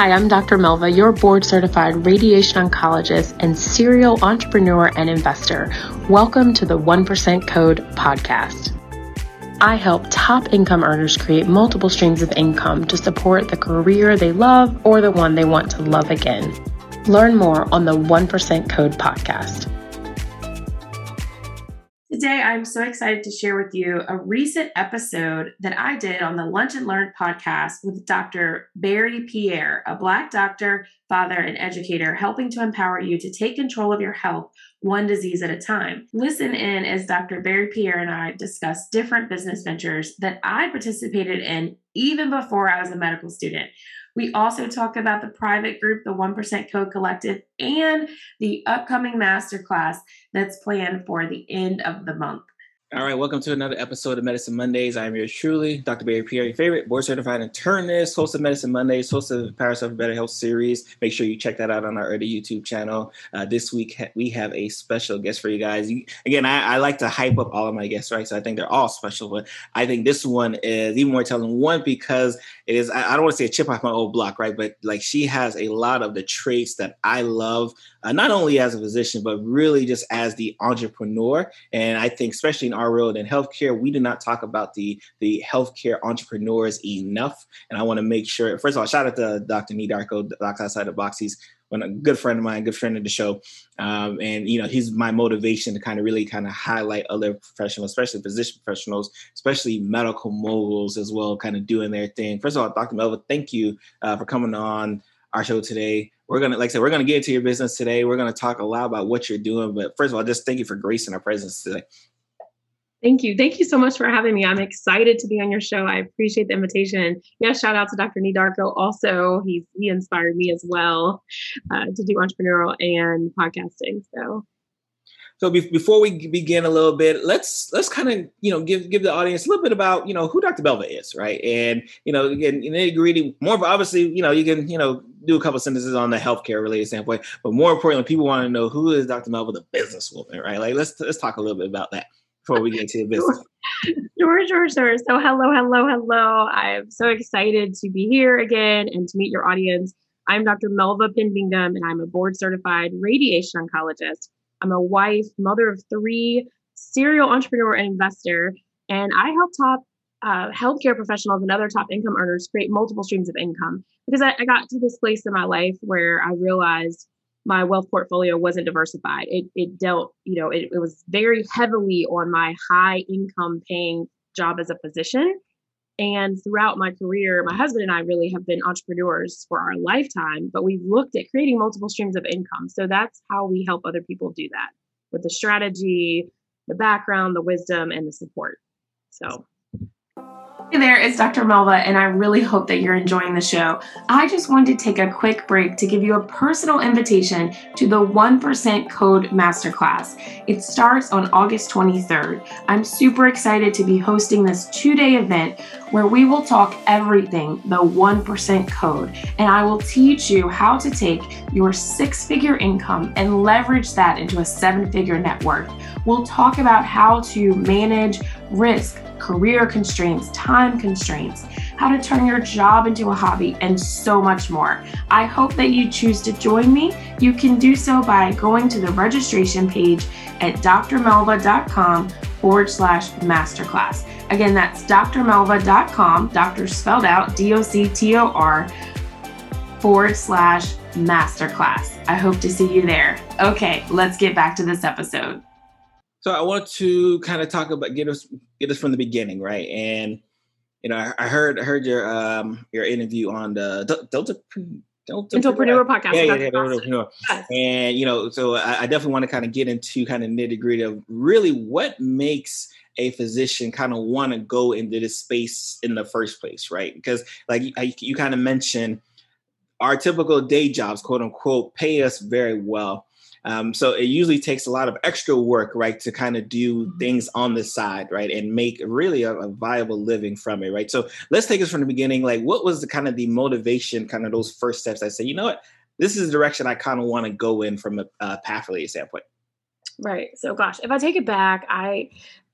Hi, I'm Dr. Melva, your board certified radiation oncologist and serial entrepreneur and investor. Welcome to the 1% Code podcast. I help top income earners create multiple streams of income to support the career they love or the one they want to love again. Learn more on the 1% Code podcast. Today, I'm so excited to share with you a recent episode that I did on the Lunch and Learn podcast with Dr. Berry Pierre, a Black doctor, father, and educator, helping to empower you to take control of your health one disease at a time. Listen in as Dr. Berry Pierre and I discuss different business ventures that I participated in even before I was a medical student. We also talk about the private group, the 1% Code Collective, and the upcoming masterclass that's planned for the end of the month. All right, welcome to another episode of Medicine Mondays. I am yours truly, Dr. Berry Pierre, your favorite board certified internist, host of Medicine Mondays, host of the Power for Better Health series. Make sure you check that out on our early YouTube channel. Uh, this week we have a special guest for you guys. You, again, I, I, like to hype up all of my guests, right? So I think they're all special, but I think this one is even more telling. One because it is I, don't want to say a chip off my old block, right? But like she has a lot of the traits that I love, uh, not only as a physician, but really just as the entrepreneur. And I think especially in our world in healthcare, we do not talk about the the healthcare entrepreneurs enough. And I want to make sure, first of all, shout out to Dr. Nii Darko, Docs Outside the Box. He's when a good friend of mine, good friend of the show, um, and you know he's my motivation to kind of really kind of highlight other professionals, especially physician professionals, especially medical moguls as well, kind of doing their thing. First of all, Dr. Melva, thank you uh, for coming on our show today. We're gonna, like I said, we're gonna get into your business today. We're gonna talk a lot about what you're doing, but first of all, just thank you for gracing our presence today. Thank you. Thank you so much for having me. I'm excited to be on your show. I appreciate the invitation. Yeah, shout out to Dr. Nii Darko. Also, he's he inspired me as well uh, to do entrepreneurial and podcasting. So so be- before we begin a little bit, let's let's kind of you know give give the audience a little bit about you know who Dr. Melva is, right? And you know again, nitty gritty. More obviously, you know you can you know do a couple sentences on the healthcare related standpoint, but more importantly, people want to know who is Dr. Melva, the businesswoman, right? Like let's let's talk a little bit about that before we get to the business. Sure, sure, sure. So, hello, hello, hello. I'm so excited to be here again and to meet your audience. I'm Dr. Melva Pinn-Bingham, and I'm a board certified radiation oncologist. I'm a wife, mother of three, serial entrepreneur and investor, and I help top uh, healthcare professionals and other top income earners create multiple streams of income because I, I got to this place in my life where I realized my wealth portfolio wasn't diversified. It, it dealt, you know, it, it was very heavily on my high income paying job as a physician. And throughout my career, my husband and I really have been entrepreneurs for our lifetime, but we've looked at creating multiple streams of income. So that's how we help other people do that with the strategy, the background, the wisdom, and the support. So Hey there, it's Dr. Melva, and I really hope that you're enjoying the show. I just wanted to take a quick break to give you a personal invitation to the 1% Code Masterclass. It starts on August 23rd. I'm super excited to be hosting this two day event where we will talk everything the 1% code, and I will teach you how to take your six figure income and leverage that into a seven figure net worth. We'll talk about how to manage risk career constraints, time constraints, how to turn your job into a hobby, and so much more. I hope that you choose to join me. You can do so by going to the registration page at drmelva.com forward slash masterclass. Again, that's drmelva.com, doctor spelled out D O C T O R forward slash masterclass. I hope to see you there. Okay, let's get back to this episode. So I want to kind of talk about get us get us from the beginning, right? And you know, I, I heard I heard your um your interview on the Delta Delta Entrepreneur podcast. Yeah, yeah, yeah, Entrepreneur. Yes. And you know, so I, I definitely want to kind of get into kind of nitty gritty of really what makes a physician kind of want to go into this space in the first place, right? Because like you, you kind of mentioned, our typical day jobs, quote unquote, pay us very well um, so it usually takes a lot of extra work, right, to kind of do mm-hmm. things on the side, right, and make really a, a, viable living from it, right. So let's take us from the beginning. Like, what was the kind of the motivation, kind of those first steps? I say, you know what, this is the direction I kind of want to go in from a, a path related standpoint. Right. So, gosh, if I take it back, I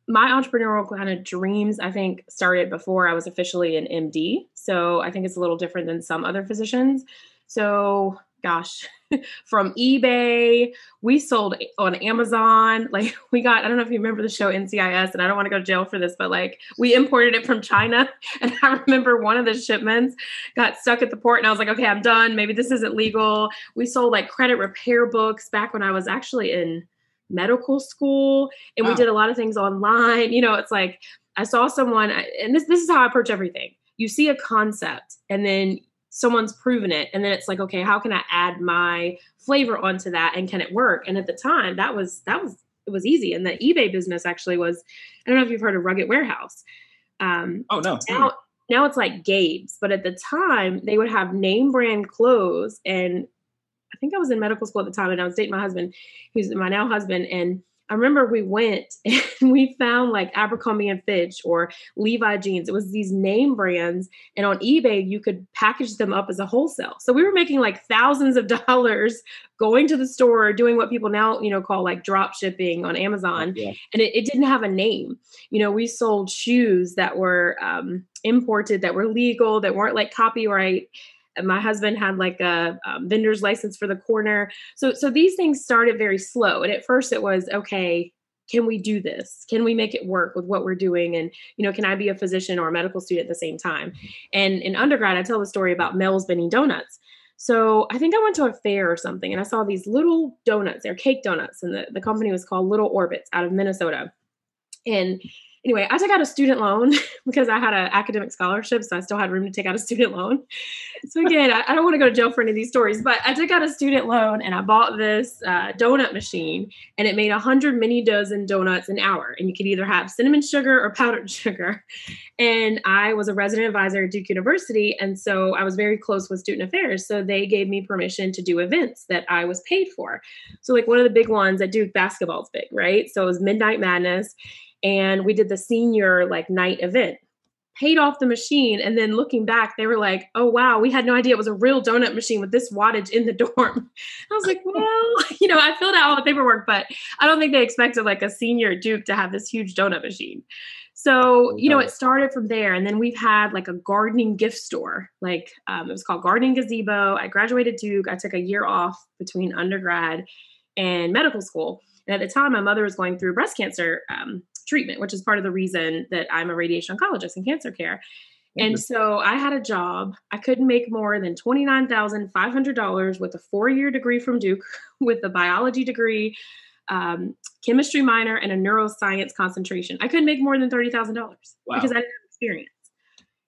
my entrepreneurial kind of dreams, I think, started before I was officially an MD. So I think it's a little different than some other physicians So, gosh, from eBay, we sold on Amazon. Like, we got, I don't know if you remember the show NCIS, and I don't want to go to jail for this, but like, we imported it from China. And I remember one of the shipments got stuck at the port, and I was like, okay, I'm done. Maybe this isn't legal. We sold like credit repair books back when I was actually in medical school, and we did a lot of things online. You know, it's like, I saw someone, and this, this is how I approach everything. You see a concept, and then someone's proven it. And then it's like okay how can i add my flavor onto that? And can it work? And at the time that was that was it was easy. And the ebay business actually was i don't know if you've heard of Rugged Wearhouse. Um oh no now, now it's like gabe's. But at the time they would have name brand clothes. And i think i was in medical school at the time and i was dating my husband who's my now husband. And I remember we went and we found like Abercrombie and Fitch or Levi jeans. It was these name brands, and on eBay you could package them up as a wholesale. So we were making like thousands of dollars going to the store, doing what people now you know call like drop shipping on Amazon, yeah. and it, it, didn't have a name. You know, we sold shoes that were um, imported, that were legal, that weren't like copyright my husband had like a um, vendor's license for the corner. So so these things started very slow and at first it was okay can we do this? Can we make it work with what we're doing? And you know can i be a physician or a medical student at the same time? And in undergrad i tell the story about mel's benny donuts. So i think i went to a fair or something and i saw these little donuts they're cake donuts and the, the company was called little orbits out of minnesota. And anyway, I took out a student loan because I had an academic scholarship, so I still had room to take out a student loan. So again, I, I, don't want to go to jail for any of these stories, but I took out a student loan and I bought this uh, donut machine, and it made a hundred mini dozen donuts an hour, and you could either have cinnamon sugar or powdered sugar. And I was a resident advisor at Duke University, and so I was very close with student affairs, so they gave me permission to do events that I was paid for. So like one of the big ones at Duke basketball's big, right? So it was Midnight Madness and we did the senior like night event. Paid off the machine and then looking back they were like oh wow we had no idea it was a real donut machine with this wattage in the dorm. I was like well you know i filled out all the paperwork but i don't think they expected like a senior duke to have this huge donut machine. So you know it started from there and then we've had like a gardening gift store like um, it was called gardening gazebo. I graduated duke. I took a year off between undergrad and medical school. And at the time my mother was going through breast cancer um, treatment, which is part of the reason that I'm a radiation oncologist in cancer care. And so I had a job. I couldn't make more than $29,500 with a four year degree from Duke, with a biology degree, um, chemistry minor, and a neuroscience concentration. I couldn't make more than $30,000 wow. because I didn't have experience.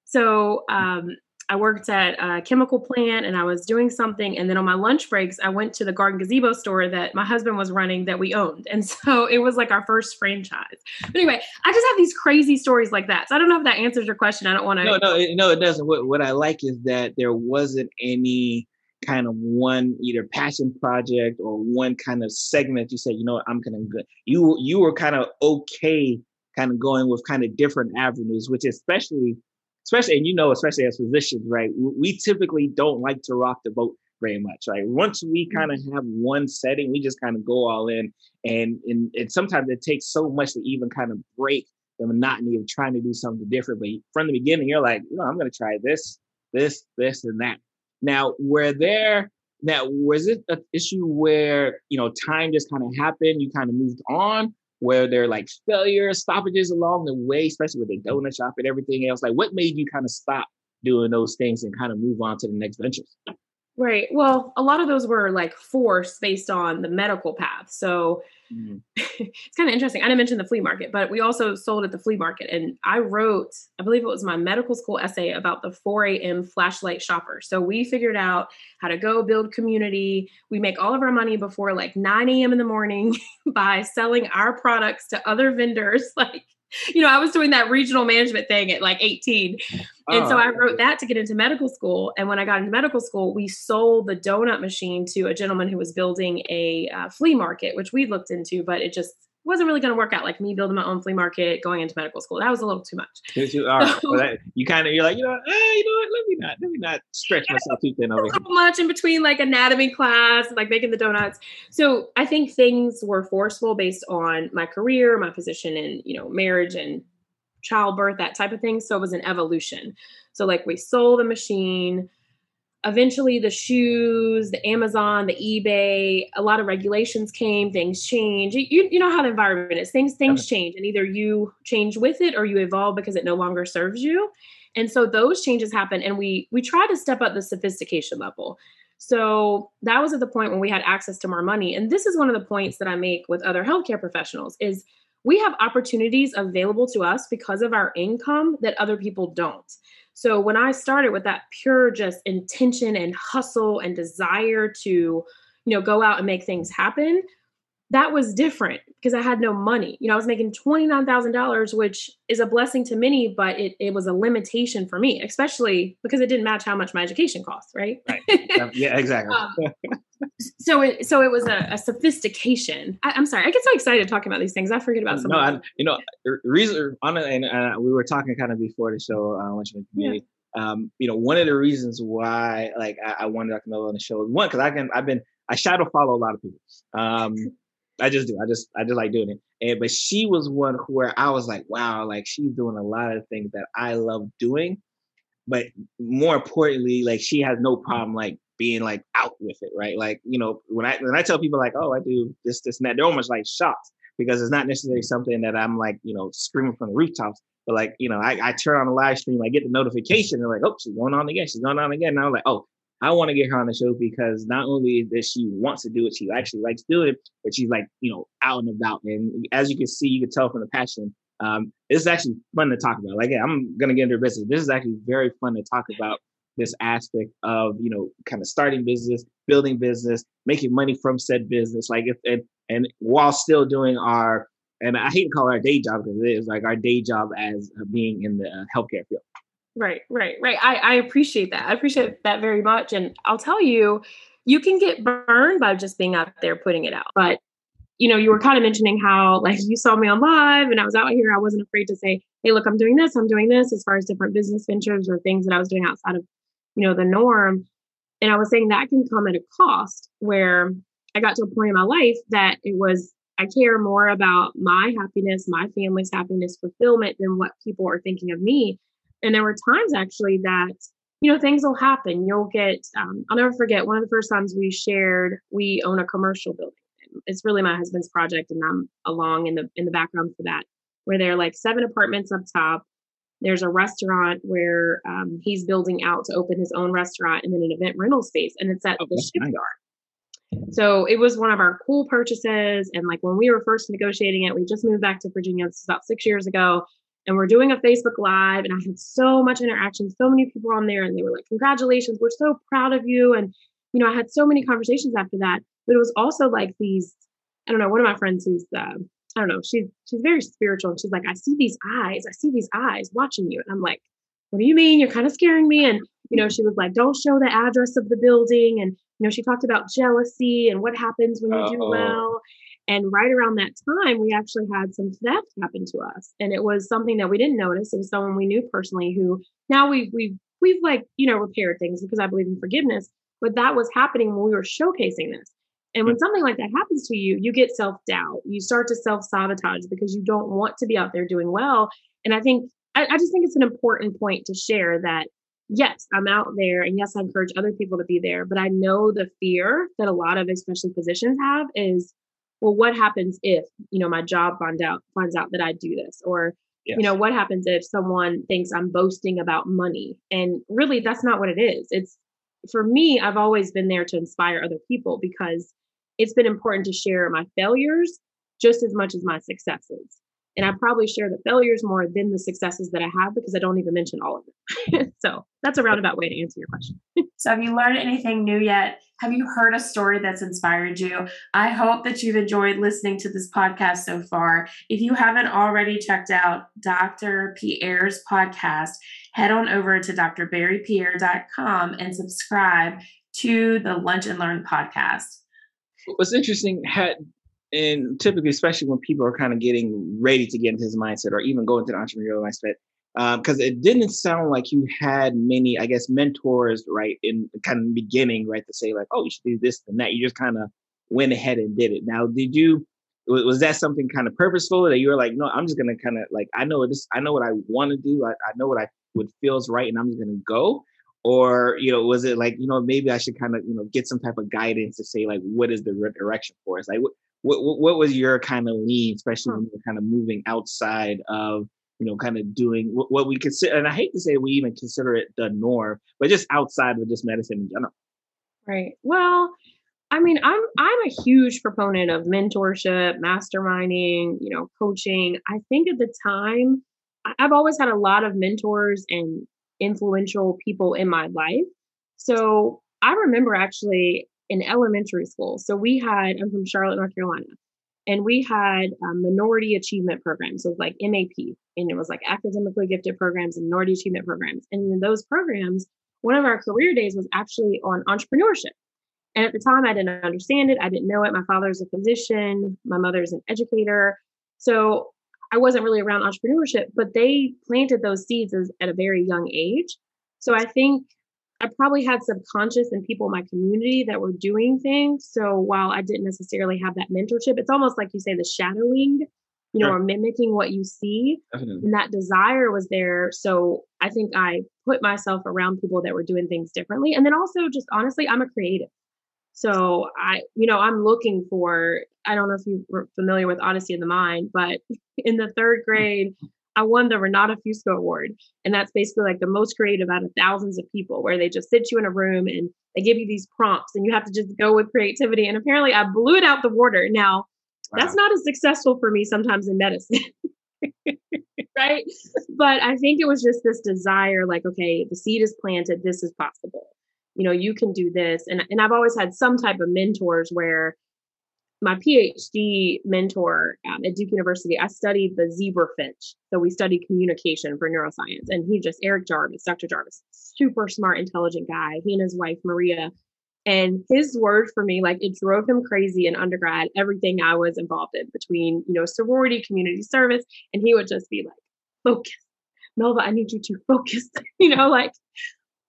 So um, I worked at a chemical plant and I was doing something. And then on my lunch breaks, I went to the garden gazebo store that my husband was running that we owned. And so it was like our first franchise. But anyway, I just have these crazy stories like that. So I don't know if that answers your question. I don't want to. No, no, no, it doesn't. What, what I like is that there wasn't any kind of one either passion project or one kind of segment you said you know what, i'm gonna go you you were kind of okay kind of going with kind of different avenues which especially especially, and you know, especially as physicians, right? We typically don't like to rock the boat very much. Like once we kind of mm-hmm. have one setting, we just kind of go all in, and, and and sometimes it takes so much to even kind of break the monotony of trying to do something different. But from the beginning, you're like, you know, I'm going to try this, this, this, and that. Now, were there now was it an issue where you know time just kind of happened, you kind of moved on, where there are like failures, stoppages along the way, especially with the mm. donut shop and everything else? Like, what made you kind of stop doing those things and kind of move on to the next ventures? Right. Well, a lot of those were like forced based on the medical path. So mm-hmm. it's kind of interesting. I didn't mention the flea market, but we also sold at the flea market. And I wrote, I believe it was my medical school essay about the 4 a.m. flashlight shopper. So we figured out how to go build community. We make all of our money before like 9 a.m. in the morning by selling our products to other vendors. Like, you know, I was doing that regional management thing at like 18. And oh, so I wrote that to get into medical school. And when I got into medical school, we sold the donut machine to a gentleman who was building a uh, flea market, which we looked into, but it just wasn't really going to work out. Like me building my own flea market, going into medical school, that was a little too much. Right. so, well, that, you kind of you're like, you know, eh, you know what? Let me not, let me not stretch myself too thin over here. So much in between like anatomy class, like making the donuts. So I think things were forceful based on my career, my position in you know marriage and childbirth, that type of thing. So it was an evolution. So like we sold the machine eventually the shoes, the Amazon, the eBay, a lot of regulations came, things change. You, you know how the environment is. Things things change and either you change with it or you evolve because it no longer serves you. And so those changes happen and we we try to step up the sophistication level. So that was at the point when we had access to more money. And this is one of the points that I make with other healthcare professionals is we have opportunities available to us because of our income that other people don't. So when I started with that pure just intention and hustle and desire to, you know, go out and make things happen, that was different because I had no money. You know, I was making $29,000, which is a blessing to many, but it, it was a limitation for me, especially because it didn't match how much my education costs, right? Right. yeah, exactly. um, so it so it was a, a sophistication. I, am sorry, I get so excited talking about these things. I forget about some. No, I, you know, reason on and uh, we were talking kind of before the show. Uh, once you community. Yeah. Um, you know, one of the reasons why like I, I wanted Dr. Mel on the show is one because I can I've been I shadow follow a lot of people. Um, I just do. I just I just like doing it. And but she was one where I was like, wow, like she's doing a lot of things that I love doing. But more importantly, like she has no problem like being like out with it, right? Like, you know, when I when I tell people like, oh, I do this, this, and that, they're almost like shocked because it's not necessarily something that I'm like, you know, screaming from the rooftops. But like, you know, I, I turn on the live stream, I get the notification, they're like, oh, she's going on again, she's going on again. And I'm like, oh, I want to get her on the show because not only does she wants to do it, she actually likes doing it, but she's like, you know, out and about. And as you can see, you can tell from the passion. Um, this is actually fun to talk about. Like, yeah, I'm gonna get into her business. This is actually very fun to talk about this aspect of, you know, kind of starting business, building business, making money from said business, like if and and while still doing our and I hate to call our day job because it is like our day job as being in the uh, healthcare field. Right, right, right. I, I appreciate that. I appreciate that very much. And I'll tell you, you can get burned by just being out there putting it out. But, you know, you were kind of mentioning how, like, you saw me on live and I was out here. I wasn't afraid to say, hey, look, I'm doing this, I'm doing this as far as different business ventures or things that I was doing outside of, you know, the norm. And I was saying that can come at a cost where I got to a point in my life that it was, I care more about my happiness, my family's happiness, fulfillment than what people are thinking of me. And there were times actually that, you know, things will happen. You'll get, um, I'll never forget one of the first times we shared, we own a commercial building. It's really my husband's project, and I'm along in the in the background for that. Where there are like seven apartments up top. There's a restaurant where um, he's building out to open his own restaurant, and then an event rental space, and it's at oh, the shipyard. Nice. So it was one of our cool purchases. And like when we were first negotiating it, we just moved back to Virginia. This is about six years ago and we're doing a Facebook Live, and I had so much interaction, so many people on there, and they were like, "Congratulations, we're so proud of you." And you know, I had so many conversations after that. But it was also like these, I don't know, one of my friends who's, uh, I don't know, she's she's very spiritual, and she's like, "I see these eyes, I see these eyes watching you," and I'm like, "What do you mean? You're kind of scaring me." And you know, she was like, "Don't show the address of the building," and you know, she talked about jealousy and what happens when you Uh-oh. do well. And right around that time, we actually had some theft happen to us. And it was something that we didn't notice. It was someone we knew personally who now we've, we've, we've like, you know, repaired things because I believe in forgiveness. But that was happening when we were showcasing this. And when something like that happens to you, you get self doubt. You start to self sabotage because you don't want to be out there doing well. And I think, I, I just think it's an important point to share that yes, I'm out there. And yes, I encourage other people to be there. But I know the fear that a lot of, especially physicians, have is well, what happens if, you know, my job finds out finds out that I do this? Or, yes. you know, what happens if someone thinks I'm boasting about money? And really that's not what it is. It's for me, I've always been there to inspire other people because it's been important to share my failures just as much as my successes. And I probably share the failures more than the successes that I have because I don't even mention all of them. so that's a roundabout way to answer your question. so, have you learned anything new yet? Have you heard a story that's inspired you? I hope that you've enjoyed listening to this podcast so far. If you haven't already checked out Dr. Pierre's podcast, head on over to drberrypierre.com and subscribe to the Lunch and Learn podcast. What's interesting, had and typically, especially when people are kind of getting ready to get into this mindset or even go into the entrepreneurial mindset, because um, it didn't sound like you had many, I guess, mentors, right, in kind of beginning, right, to say like, oh, you should do this and that. You just kind of went ahead and did it. Now, did you? Was that something kind of purposeful that you were like, no, I'm just gonna kind of like, I know this, I know what I want to do, I, I know what I what feels right, and I'm just gonna go, or you know was it like you know maybe i should kind of you know get some type of guidance to say like what is the direction for us? Like what what, what was your kind of lean especially when you're kind of moving outside of you know kind of doing what, what we consider and i hate to say we even consider it the norm but just outside of just medicine in general. Right. Well I mean, I'm I'm a huge proponent of mentorship, masterminding, you know, coaching. I think at the time, I've always had a lot of mentors and influential people in my life. So I remember actually in elementary school. So we had, I'm from Charlotte, North Carolina, and we had a minority achievement programs. So it was like MAP, and it was like academically gifted programs and minority achievement programs. And in those programs, one of our career days was actually on entrepreneurship. And at the time, I didn't understand it. I didn't know it. My father's a physician, my mother's an educator. So I wasn't really around entrepreneurship, but they planted those seeds as, at a very young age. So I think I probably had subconscious and people in my community that were doing things. So while I didn't necessarily have that mentorship, it's almost like you say the shadowing, you know, sure. or mimicking what you see. Definitely. And that desire was there. So I think I put myself around people that were doing things differently. And then also just honestly, I'm a creative. So I, you know, I'm looking for, I don't know if you were familiar with Odyssey of the Mind, but in the third grade, I won the Ranatra Fusca Award. And that's basically like the most creative out of thousands of people where they just sit you in a room and they give you these prompts and you have to just go with creativity. And apparently I blew it out the water. Now, wow. that's not as successful for me sometimes in medicine. right? But I think it was just this desire like, okay, the seed is planted, this is possible you know you can do this and and I've always had some type of mentors where my PhD mentor um, at Duke University, I studied the zebrafinch. So we studied communication for neuroscience. And he just, Erich Jarvis, Dr. Jarvis, super smart, intelligent guy. He and his wife, Maria. And his word for me, like it drove him crazy in undergrad, everything I was involved in between, you know, sorority, community service. And he would just be like, focus. Melva, I need you to focus, you know, like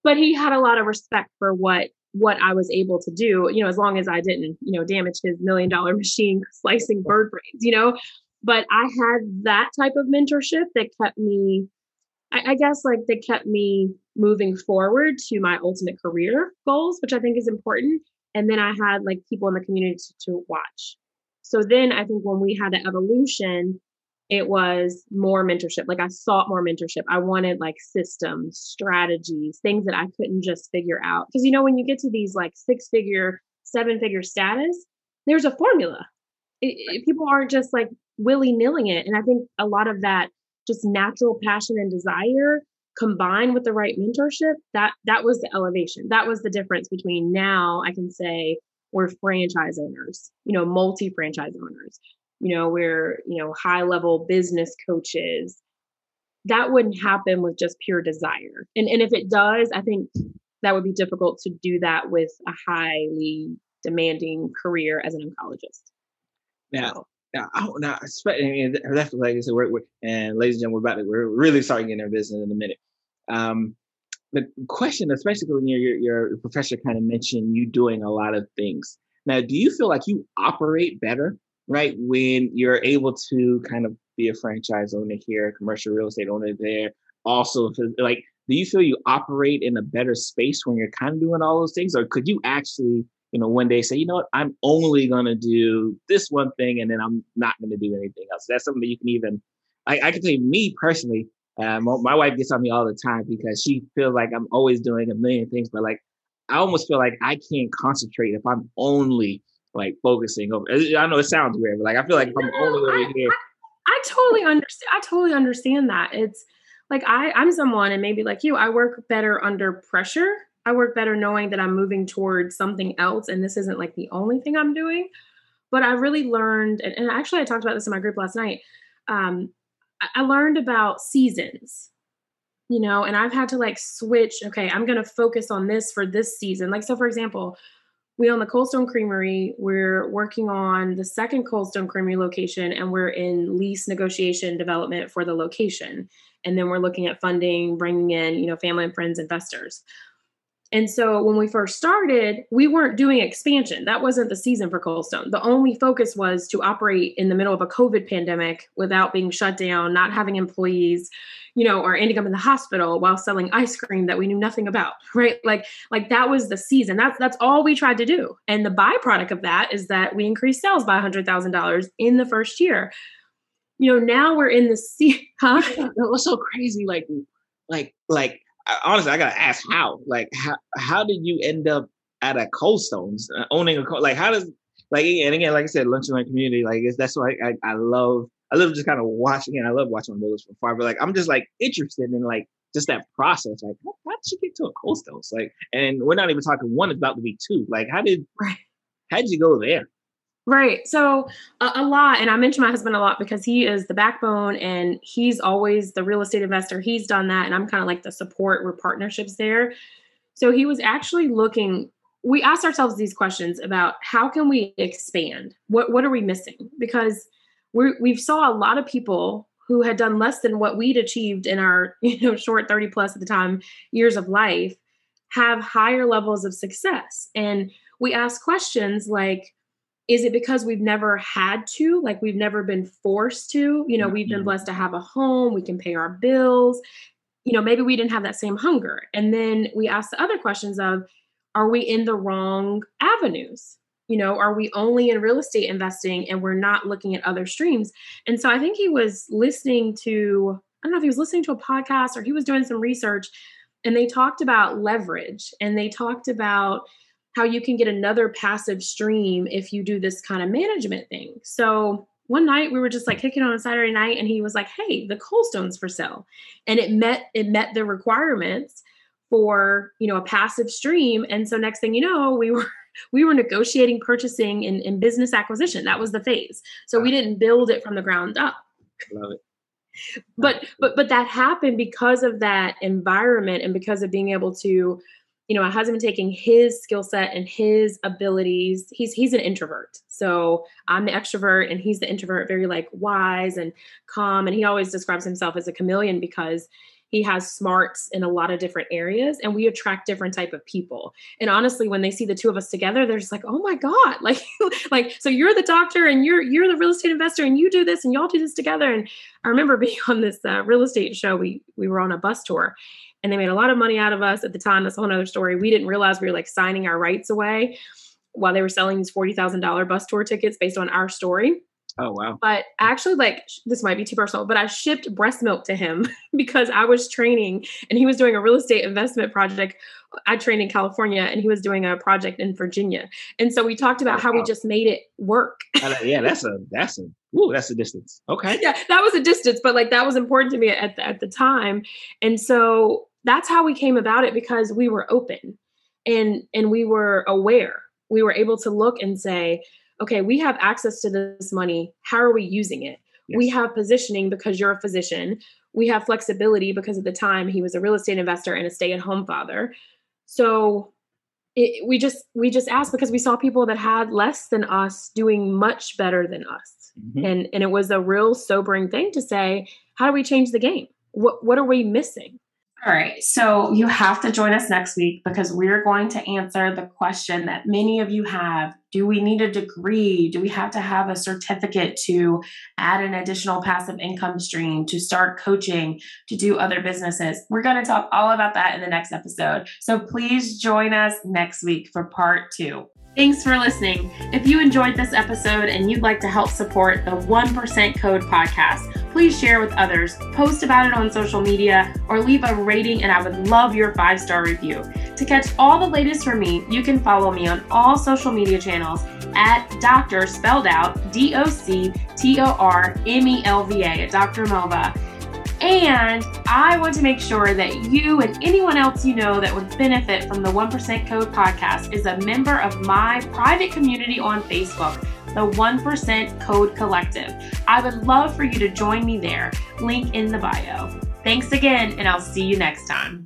but he had a lot of respect for what what I was able to do, you know, as long as I didn't, you know, damage his million dollar machine slicing bird brains, you know. But I had that type of mentorship that kept me, I, I guess, like that kept me moving forward to my ultimate career goals, which I think is important. And then I had like people in the community to, to watch. So then I think when we had the evolution, it was more mentorship. Like I sought more mentorship. I wanted like systems, strategies, things that I couldn't just figure out. Because you know, when you get to these like six figure, seven figure status, there's a formula. It, it, people aren't just like willy nilling it. And I think a lot of that just natural passion and desire combined with the right mentorship, that that was the elevation. That was the difference between now I can say we're franchise owners, you know, multi franchise owners you know, we're, you know, high level business coaches. That wouldn't happen with just pure desire. And and if it does, I think that would be difficult to do that with a highly demanding career as an oncologist. Now, now, I, now, I mean, that's like I said, we're, we're, and ladies and gentlemen, we're about to, we're really starting getting our business in a minute. Um, the question, especially when your, your, your professor kind of mentioned you doing a lot of things. Now, do you feel like you operate better right? When you're able to kind of be a franchise owner here, commercial real estate owner there, also like, do you feel you operate in a better space when you're kind of doing all those things, or could you actually, you know, one day say, you know what, I'm only gonna do this one thing, and then I'm not gonna do anything else. That's something that you can even. I, I can tell you, me personally, uh, my, my wife gets on me all the time because she feels like I'm always doing a million things, but like I almost feel like I can't concentrate if I'm only like focusing over. I know it sounds weird, but like I feel like I'm only over here. I, I totally understand. I totally understand that. It's like I I'm someone, and maybe like you, I work better under pressure. I work better knowing that I'm moving towards something else, and this isn't like the only thing I'm doing. But I really learned, and, and actually I talked about this in my group last night. Um, I, I learned about seasons you know and i've had to like switch okay i'm going to focus on this for this season like so for example we own the Cold Stone Creamery. We're working on the second Cold Stone Creamery location, and we're in lease negotiation development for the location. And then we're looking at funding, bringing in, you know, family and friends investors. And so when we first started, we weren't doing expansion. That wasn't the season for Cold Stone. The only focus was to operate in the middle of a COVID pandemic without being shut down, not having employees, you know, or ending up in the hospital while selling ice cream that we knew nothing about, right? Like like that was the season. That's that's all we tried to do. And the byproduct of that is that we increased sales by $100,000 in the first year. You know, now we're in the sea, huh? It was so crazy like like like honestly, I gotta ask how. Like, how how did you end up at a Cold Stones uh, owning a like? How does like and again, like I said, lunch and learn community. Like, that's why I, I, I love. I love just kind of watching it. I love watching my movies from far, but like I'm just like interested in like just that process. Like, how, how did you get to a Cold Stones? Like, and we're not even talking one; it's about to be two. Like, how did how did you go there? Right. So a, a, lot, and I mention my husband a lot because he is the backbone and he's always the real estate investor. He's done that, and I'm kind of like the support. We're partnerships there. So he was actually looking. We asked ourselves these questions about how can we expand? What what are we missing? Because we we saw a lot of people who had done less than what we'd achieved in our you know short 30 plus at the time years of life have higher levels of success and we asked questions like is it because we've never had to? Like we've never been forced to? You know we've been mm-hmm. blessed to have a home we can pay our bills. You know maybe we didn't have that same hunger. And then we ask the other questions of are we in the wrong avenues? You know are we only in real estate investing and we're not looking at other streams? And so i think he was listening to i don't know if he was listening to a podcast or he was doing some research and they talked about leverage and they talked about how you can get another passive stream if you do this kind of management thing. So one night we were just like kicking on a Saturday night and he was like, "Hey, the Cold Stone's for sale." And it met it met the requirements for, you know, a passive stream and so next thing you know, we were we were negotiating purchasing and, and business acquisition. That was the phase. So we didn't build it from the ground up. Love it but but but that happened because of that environment and because of being able to you know, my husband taking his skill set and his abilities. He's he's an introvert. So I'm the extrovert and he's the introvert, very like wise and calm. And he always describes himself as a chameleon because he has smarts in a lot of different areas and we attract different type of people and honestly when they see the two of us together they're just like oh my god like like so you're the doctor and you're you're the real estate investor and you do this and y'all do this together and i remember being on this uh, real estate show we we were on a bus tour and they made a lot of money out of us at the time. That's a whole other story. We didn't realize we were like signing our rights away while they were selling these $40,000 bus tour tickets based on our story. Oh wow. But actually like this might be too personal, but I shipped breast milk to him because I was training and he was doing a real estate investment project. I trained in California and he was doing a project in Virginia. And so we talked about oh, how wow. we just made it work. yeah, that's a that's a ooh, that's a distance. Okay. Yeah, that was a distance, but like that was important to me at the, at the time. And so that's how we came about it because we were open and and we were aware. We were able to look and say okay we have access to this money. How are we using it? Yes. we have positioning because you're a physician. We have flexibility because at the time. He was a real estate investor and a stay-at-home father. So it, we just we just asked because we saw people that had less than us doing much better than us. Mm-hmm. and and it was a real sobering thing to say how do we change the game? What what are we missing all right. So you have to join us next week because we're going to answer the question that many of you have. Do we need a degree? Do we have to have a certificate to add an additional passive income stream, to start coaching, to do other businesses? We're going to talk all about that in the next episode. So please join us next week for part two. Thanks for listening. If you enjoyed this episode and you'd like to help support the 1% Code podcast, please share with others, post about it on social media, or leave a rating, and I would love your five star review. To catch all the latest from me, you can follow me on all social media channels at Dr. spelled out D O C T O R M E L V A at Dr. Melva. And I want to make sure that you and anyone else you know that would benefit from the 1% Code podcast is a member of my private community on Facebook the 1% Code Collective. I would love for you to join me there. Link in the bio. Thanks again, and I'll see you next time.